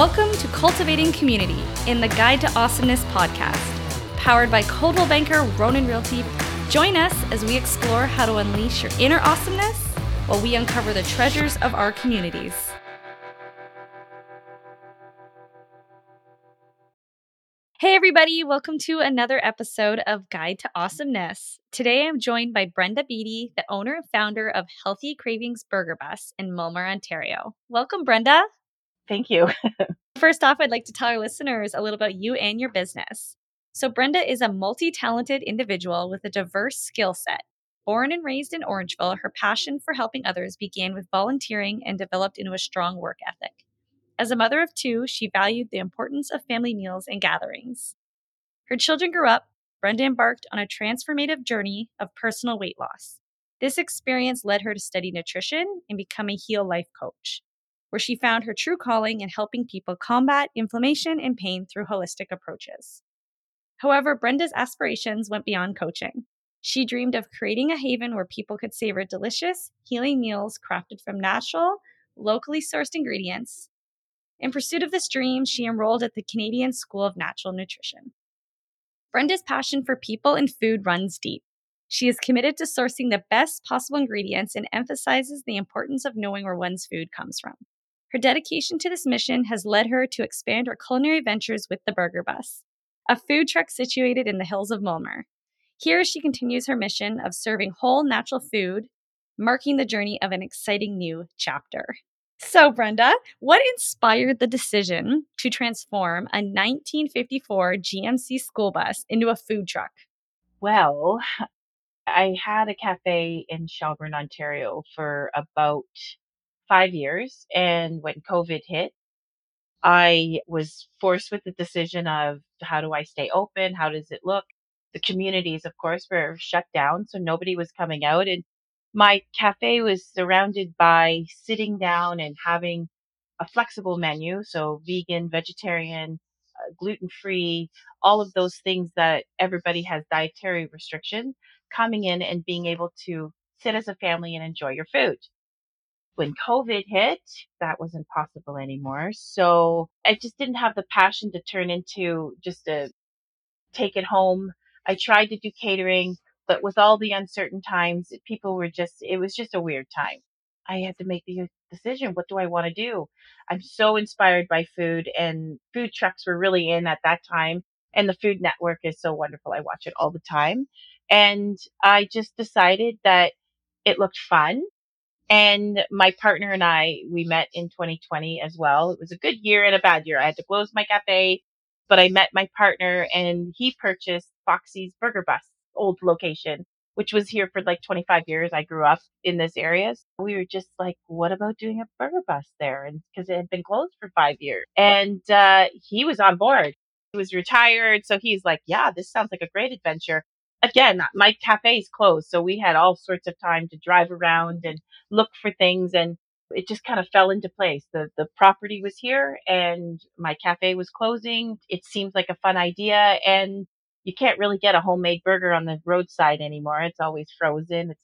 Welcome to Cultivating Community in the Guide to Awesomeness podcast, powered by Coldwell Banker Ronan Realty. Join us as we explore how to unleash your inner awesomeness while we uncover the treasures of our communities. Hey, everybody, welcome to another episode of Guide to Awesomeness. Today I'm joined by Brenda Beattie, the owner and founder of Healthy Cravings Burger Bus in Mulmur, Ontario. Welcome, Brenda. Thank you. First off, I'd like to tell our listeners a little about you and your business. So, Brenda is a multi talented individual with a diverse skill set. Born and raised in Orangeville, her passion for helping others began with volunteering and developed into a strong work ethic. As a mother of two, she valued the importance of family meals and gatherings. Her children grew up, Brenda embarked on a transformative journey of personal weight loss. This experience led her to study nutrition and become a Heal Life coach, where she found her true calling in helping people combat inflammation and pain through holistic approaches. However, Brenda's aspirations went beyond coaching. She dreamed of creating a haven where people could savor delicious, healing meals crafted from natural, locally sourced ingredients in pursuit of this dream, she enrolled at the Canadian School of Natural Nutrition. Brenda's passion for people and food runs deep. She is committed to sourcing the best possible ingredients and emphasizes the importance of knowing where one's food comes from. Her dedication to this mission has led her to expand her culinary ventures with the Burger Bus, a food truck situated in the hills of Mulmur. Here, she continues her mission of serving whole natural food, marking the journey of an exciting new chapter. So, Brenda, what inspired the decision to transform a 1954 GMC school bus into a food truck? Well, I had a cafe in Shelburne, Ontario for about five years. And when COVID hit, I was forced with the decision of how do I stay open? How does it look? The communities, of course, were shut down. So nobody was coming out. And my cafe was surrounded by sitting down and having a flexible menu. So vegan, vegetarian, uh, gluten free, all of those things that everybody has dietary restrictions coming in and being able to sit as a family and enjoy your food. When COVID hit, that wasn't possible anymore. So I just didn't have the passion to turn into just a take it home. I tried to do catering but with all the uncertain times, people were just, it was just a weird time. I had to make the decision. What do I want to do? I'm so inspired by food and food trucks were really in at that time. And the Food Network is so wonderful. I watch it all the time. And I just decided that it looked fun. And my partner and I, we met in 2020 as well. It was a good year and a bad year. I had to close my cafe, but I met my partner and he purchased Foxy's Burger Bus old location, which was here for like 25 years. I grew up in this area. So we were just like, what about doing a burger bus there? And because it had been closed for five years. And uh, he was on board. He was retired. So he's like, yeah, this sounds like a great adventure. Again, my cafe is closed. So we had all sorts of time to drive around and look for things. And it just kind of fell into place. The the property was here and my cafe was closing. It seemed like a fun idea and you can't really get a homemade burger on the roadside anymore. It's always frozen. It's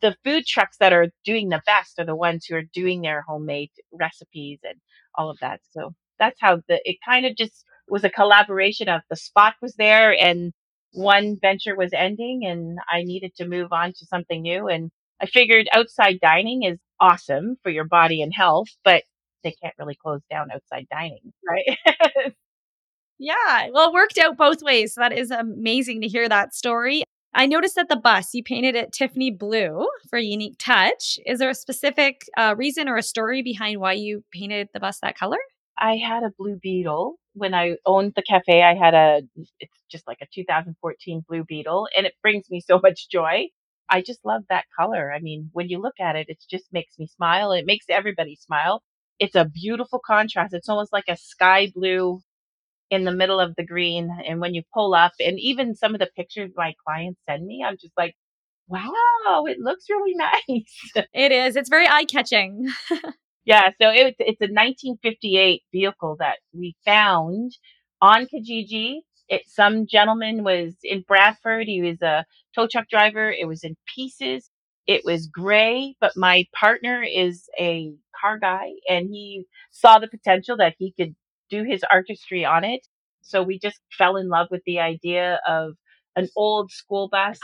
the food trucks that are doing the best are the ones who are doing their homemade recipes and all of that. So that's how the it kind of just was a collaboration of the spot was there and one venture was ending and I needed to move on to something new and I figured outside dining is awesome for your body and health, but they can't really close down outside dining, right? Yeah, well, it worked out both ways. So that is amazing to hear that story. I noticed that the bus you painted it Tiffany blue for a unique touch. Is there a specific uh, reason or a story behind why you painted the bus that color? I had a blue beetle when I owned the cafe. I had a it's just like a 2014 blue beetle, and it brings me so much joy. I just love that color. I mean, when you look at it, it just makes me smile. It makes everybody smile. It's a beautiful contrast. It's almost like a sky blue in the middle of the green. And when you pull up, and even some of the pictures my clients send me, I'm just like, wow, it looks really nice. It is. It's very eye catching. yeah. So it, it's a 1958 vehicle that we found on Kijiji. It, some gentleman was in Bradford. He was a tow truck driver. It was in pieces. It was gray, but my partner is a car guy and he saw the potential that he could do his artistry on it. So we just fell in love with the idea of an old school bus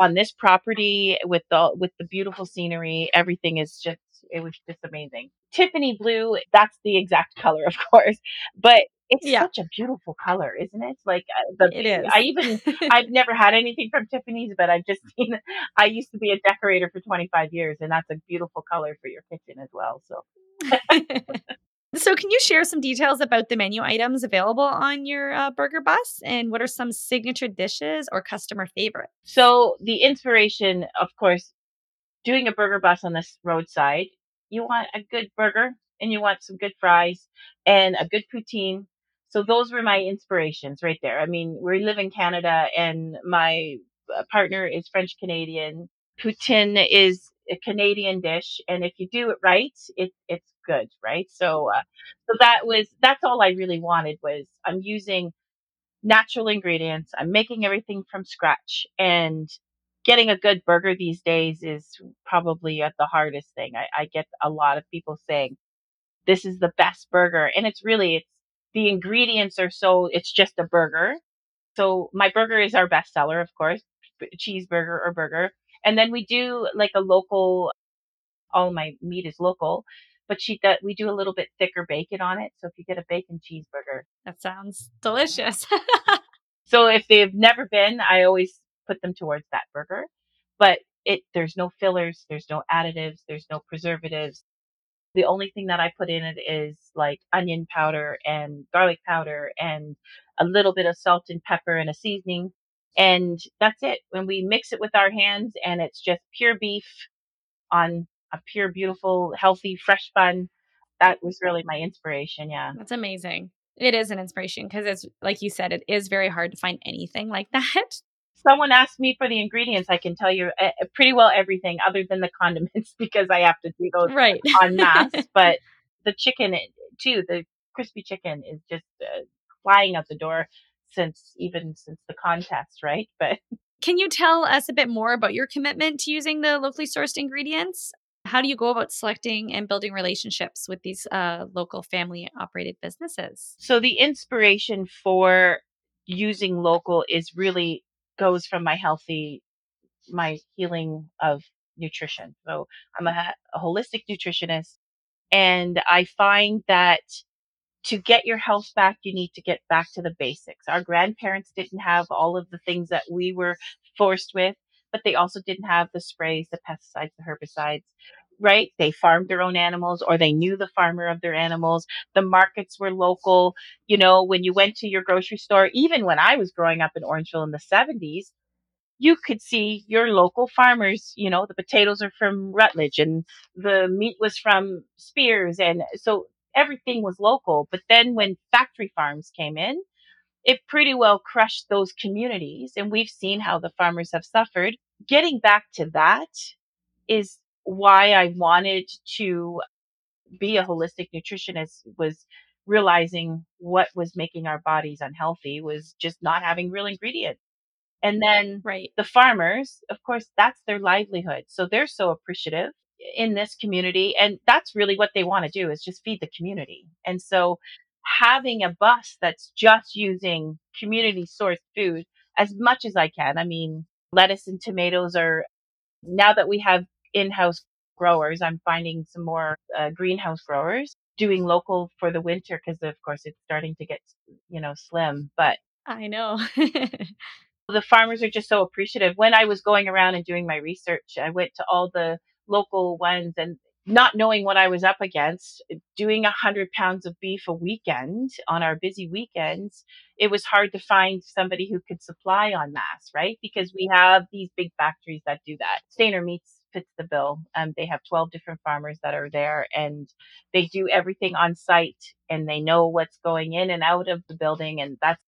on this property with the with the beautiful scenery. Everything is just it was just amazing. Tiffany blue, that's the exact color, of course, but it's Yeah. such a beautiful color, isn't it? Like uh, the It is. I even I've never had anything from Tiffany's, but I've just seen. I used to be a decorator for 25 years, and that's a beautiful color for your kitchen as well. So so, can you share some details about the menu items available on your uh, burger bus and what are some signature dishes or customer favorites? So the inspiration, of course, doing a burger bus on this roadside, you want a good burger and you want some good fries and a good poutine. So those were my inspirations right there. I mean, we live in Canada and my uh, partner is French Canadian. Poutine is a Canadian dish, and if you do it right, it it's good, right? So, uh, so that was that's all I really wanted was I'm using natural ingredients. I'm making everything from scratch and getting a good burger these days is probably uh, the hardest thing. I, I get a lot of people saying this is the best burger and it's really, it's the ingredients are so, it's just a burger. So my burger is our best seller, of course, cheeseburger or burger. And then we do like a local, all my meat is local, but she does, we do a little bit thicker bacon on it. So if you get a bacon cheeseburger, That sounds delicious. So if they've never been, I always put them towards that burger. But it there's no fillers, there's no additives, there's no preservatives. The only thing that I put in it is like onion powder and garlic powder and a little bit of salt and pepper and a seasoning. And that's it. When we mix it with our hands and it's just pure beef on a pure, beautiful, healthy, fresh bun. That was really my inspiration. Yeah. That's amazing. It is an inspiration because it's like you said, it is very hard to find anything like that. Someone asked me for the ingredients, I can tell you uh, pretty well everything other than the condiments because I have to do those Right. en masse. but the chicken, eh, too, the crispy chicken is just uh, flying out the door since even since the contest, right? But Can you tell us a bit more about your commitment to using the locally sourced ingredients? How do you go about selecting and building relationships with these uh, local family operated businesses? so the inspiration for using local is really goes from my healthy, my healing of nutrition. So I'm a, mm. a holistic nutritionist and I find that to get your health back, you need to get back to the basics. Our grandparents didn't have all of the things that we were forced with, but they also didn't have the sprays, the pesticides, the herbicides, right? They farmed their own animals or they knew the farmer of their animals. The markets were local. You know, when you went to your grocery store, even when I was growing up in Orangeville in the 70s, you could see your local farmers, you know, the potatoes are from Rutledge and the meat was from Spears. And so everything was local. But then when factory farms came in, it pretty well crushed those communities. And we've seen how the farmers have suffered. Getting back to that is why I wanted to be a holistic nutritionist was realizing what was making our bodies unhealthy was just not having real ingredients. And then Right. the farmers, of course, that's their livelihood. So they're so appreciative in this community. And that's really what they want to do is just feed the community. And so having a bus that's just using community sourced food as much as I can. I mean, lettuce and tomatoes are now that we have in-house growers, I'm finding some more uh, greenhouse growers doing local for the winter because of course it's starting to get, you know, slim, but I know. the farmers are just so appreciative. When I was going around and doing my research, I went to all the local ones and not knowing what I was up against, doing a hundred pounds of beef a weekend on our busy weekends, it was hard to find somebody who could supply en masse, right? Because we have these big factories that do that. Stainer Meats fits the bill. Um, they have 12 different farmers that are there and they do everything on site and they know what's going in and out of the building. And that's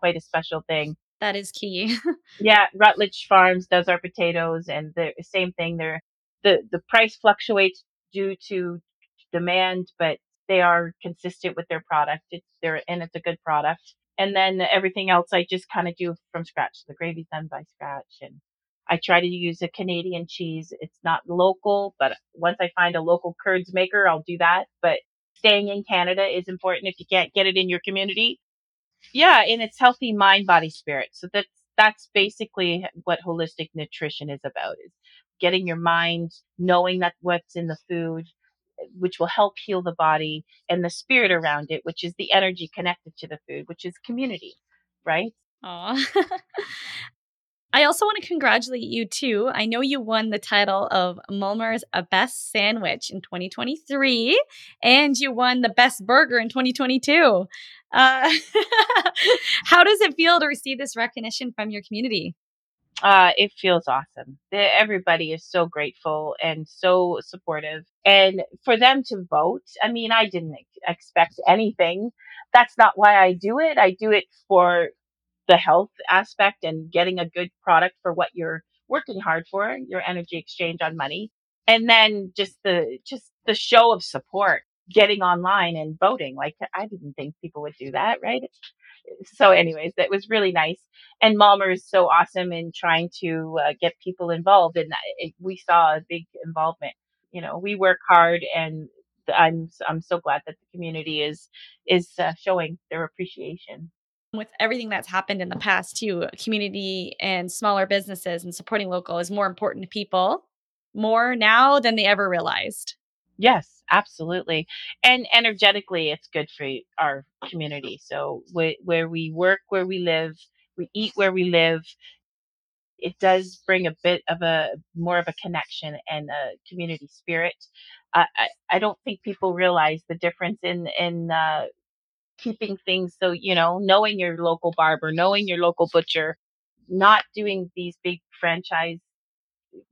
quite a special thing. that is key. Yeah, Rutledge Farms does our potatoes, and the same thing. They're the the price fluctuates due to demand, but they are consistent with their product. It's there, and it's a good product. And then everything else, I just kind of do from scratch. The gravy's done by scratch, and I try to use a Canadian cheese. It's not local, but once I find a local curds maker, I'll do that. But staying in Canada is important if you can't get it in your community. Yeah, and it's healthy mind, body, spirit. So that's that's basically what holistic nutrition is about is getting your mind knowing that what's in the food which will help heal the body and the spirit around it, which is the energy connected to the food, which is community, right? Aw. I also want to congratulate you too. I know you won the title of Mulmur's a Best Sandwich in 2023, and you won the Best Burger in 2022. Uh, how does it feel to receive this recognition from your community? Uh, it feels awesome. Everybody is so grateful and so supportive. And for them to vote, I mean, I didn't expect anything. That's not why I do it. I do it for the health aspect and getting a good product for what you're working hard for, your energy exchange on money. And then just the, just the show of support, getting online and voting. Like I didn't think people would do that, right? So anyways, that was really nice. And Mulmur is so awesome in trying to uh, get people involved. And it, we saw a big involvement. You know, we work hard and I'm, I'm so glad that the community is, is uh, showing their appreciation with everything that's happened in the past too community and smaller businesses and supporting local is more important to people more now than they ever realized. Yes absolutely and energetically it's good for our community. So wh- where we work where we live we eat where we live it does bring a bit of a more of a connection and a community spirit. Uh, I, I don't think people realize the difference in in uh, keeping things so, you know, knowing your local barber, knowing your local butcher, not doing these big franchise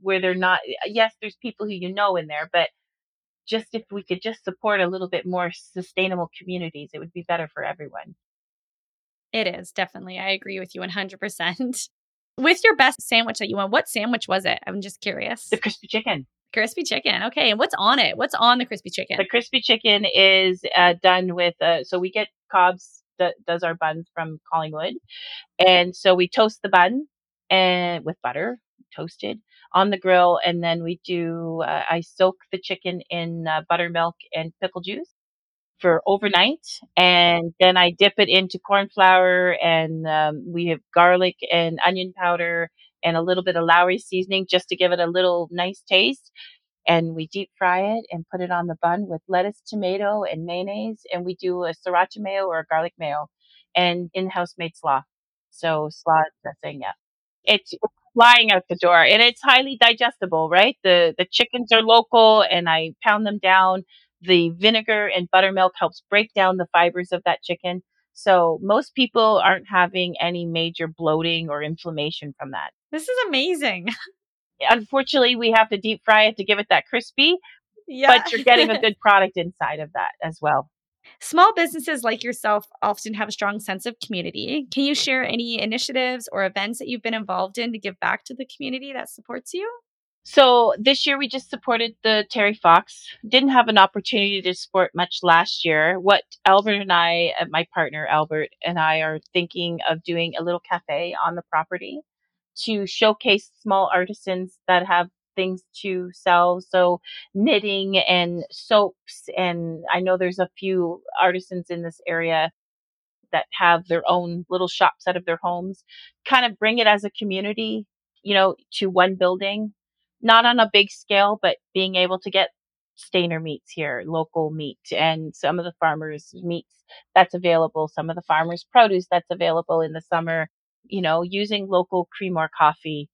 where they're not, yes, there's people who you know in there, but just if we could just support a little bit more sustainable communities, it would be better for everyone. It is definitely. I agree with you 100%. With your best sandwich that you won, what sandwich was it? I'm just curious. The crispy chicken. Crispy chicken. Okay. And what's on it? What's on the crispy chicken? The crispy chicken is uh, done with, uh, so we get Cobb's that does our buns from Collingwood. And so we toast the bun and with butter toasted on the grill. And then we do, uh, I soak the chicken in uh, buttermilk and pickle juice for overnight. And then I dip it into corn flour and um, we have garlic and onion powder and a little bit of Lawry seasoning just to give it a little nice taste. And we deep fry it and put it on the bun with lettuce, tomato, and mayonnaise. And we do a sriracha mayo or a garlic mayo and in-house made slaw. So slaw dressing, yeah. It's flying out the door and it's highly digestible, right? The the chickens are local and I pound them down. The vinegar and buttermilk helps break down the fibers of that chicken. So most people aren't having any major bloating or inflammation from that. This is amazing. Unfortunately, we have to deep fry it to give it that crispy, yeah. but you're getting a good product inside of that as well. Small businesses like yourself often have a strong sense of community. Can you share any initiatives or events that you've been involved in to give back to the community that supports you? So this year we just supported the Terry Fox. Didn't have an opportunity to support much last year. What Albert and I, my partner Albert and I, are thinking of doing a little cafe on the property to showcase small artisans that have things to sell. So knitting and soaps. And I know there's a few artisans in this area that have their own little shops out of their homes, kind of bring it as a community, you know, to one building not on a big scale, but being able to get stainer meats here, local meat, and some of the farmers' meats that's available, some of the farmers' produce that's available in the summer, you know, using local cream or coffee.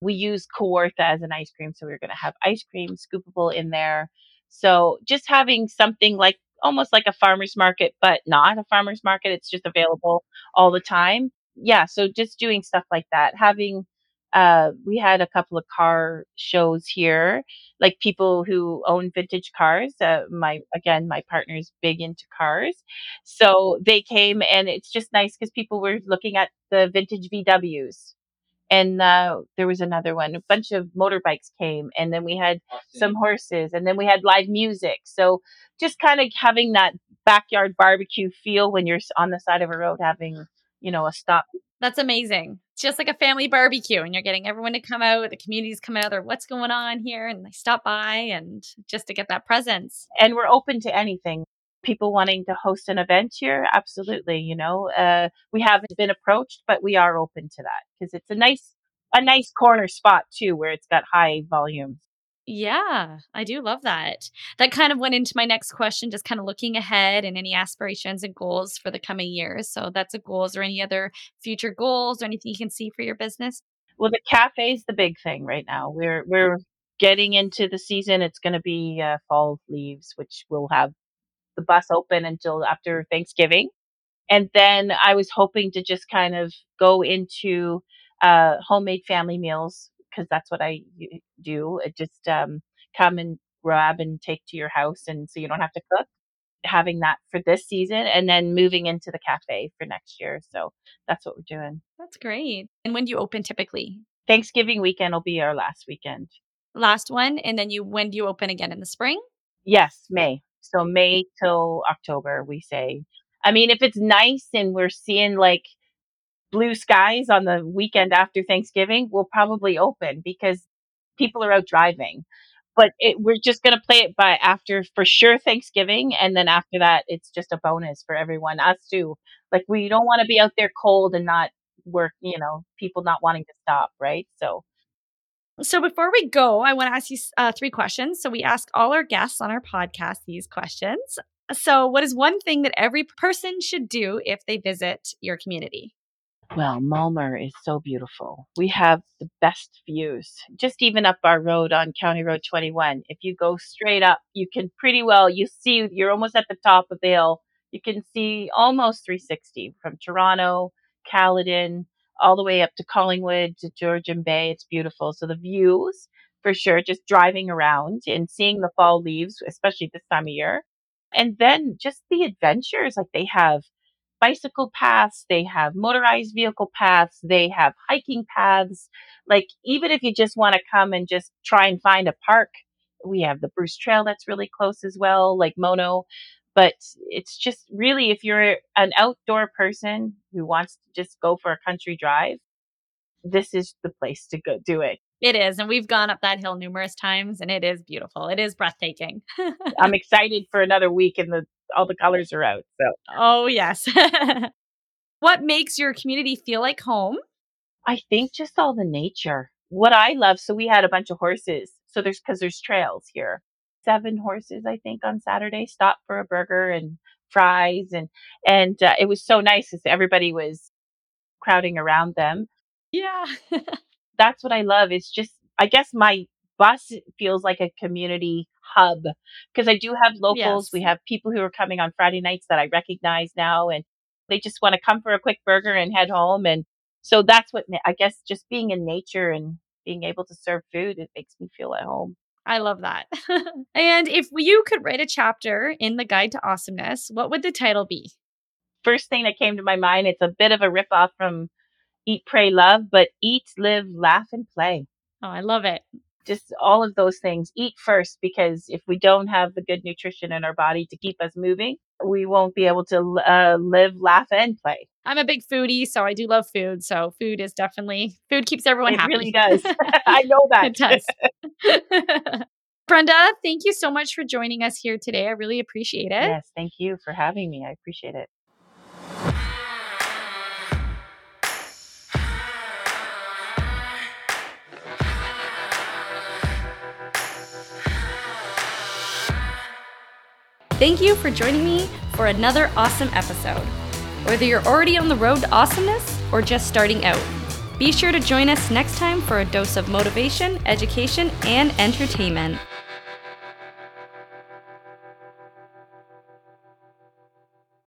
We use Kawartha as an ice cream, so we're going to have ice cream scoopable in there. So just having something like almost like a farmer's market, but not a farmer's market. It's just available all the time. Yeah. So just doing stuff like that, having uh, we had a couple of car shows here, like people who own vintage cars. Uh, my again, my partner's big into cars, so they came, and it's just nice because people were looking at the vintage VWs. And uh, there was another one. A bunch of motorbikes came, and then we had some horses, and then we had live music. So just kind of having that backyard barbecue feel when you're on the side of a road having, you know, a stop that's amazing. Just like a family barbecue, and you're getting everyone to come out, the community's come out, or what's going on here, and they stop by and just to get that presence. And we're open to anything. people wanting to host an event here, absolutely. You know, uh, we haven't been approached, but we are open to that because it's a nice, a nice corner spot too, where it's got high volumes. Yeah, I do love that. That kind of went into my next question, just kind of looking ahead and any aspirations and goals for the coming years. So that's a goal. Is there any other future goals or anything you can see for your business? Well, the cafe is the big thing right now. We're we're getting into the season. It's going to be uh, fall leaves, which will have the bus open until after Thanksgiving. And then I was hoping to just kind of go into uh, homemade family meals because that's what I do. It just um, come and grab and take to your house, and so you don't have to cook. Having that for this season, and then moving into the cafe for next year. So that's what we're doing. That's great. And when do you open typically? Thanksgiving weekend will be our last weekend. Last one, and then you when do you open again in the spring? Yes, May. So May till October, we say. I mean, if it's nice and we're seeing like blue skies on the weekend after Thanksgiving, we'll probably open because people are out driving. But it, we're just going to play it by after for sure Thanksgiving. And then after that, it's just a bonus for everyone, us too. Like, we don't want to be out there cold and not work, you know, people not wanting to stop, right? So, so before we go, I want to ask you uh, three questions. So we ask all our guests on our podcast these questions. So, what is one thing that every person should do if they visit your community? Well, Mulmur is so beautiful. We have the best views. Just even up our road on County Road 21. If you go straight up, you can pretty well you see you're almost at the top of the hill. You can see almost 360 from Toronto, Caledon, all the way up to Collingwood to Georgian Bay. It's beautiful. So the views for sure, just driving around and seeing the fall leaves, especially this time of year. And then just the adventures, like they have bicycle paths, they have motorized vehicle paths, they have hiking paths. Like even if you just want to come and just try and find a park, we have the Bruce Trail that's really close as well, like Mono. But it's just really, if you're an outdoor person who wants to just go for a country drive, this is the place to go do it. It is. And we've gone up that hill numerous times and it is beautiful. It is breathtaking. I'm excited for another week in the all the colors are out. So Oh yes. what makes your community feel like home? I think just all the nature. What I love, so we had a bunch of horses. So there's because there's trails here seven horses, I think, on Saturday. Stopped for a burger and fries, and and uh, it was so nice because everybody was crowding around them. Yeah, that's what I love. It's just, I guess, my bus feels like a community hub because I do have locals. Yes. We have people who are coming on Friday nights that I recognize now, and they just want to come for a quick burger and head home. And so that's what I guess just being in nature and being able to serve food, it makes me feel at home. I love that. and if you could write a chapter in the Guide to Awesomeness, what would the title be? First thing that came to my mind, it's a bit of a ripoff from Eat, Pray, Love, but eat, live, laugh, and play. Oh, I love it. Just all of those things. Eat first, because if we don't have the good nutrition in our body to keep us moving, we won't be able to uh, live, laugh, and play. I'm a big foodie, so I do love food. So food is definitely food keeps everyone it happy. It really does. I know that. it does. Brenda, thank you so much for joining us here today. I really appreciate it. Yes, thank you for having me. I appreciate it. Thank you for joining me for another awesome episode. Whether you're already on the road to awesomeness or just starting out, be sure to join us next time for a dose of motivation, education, and entertainment.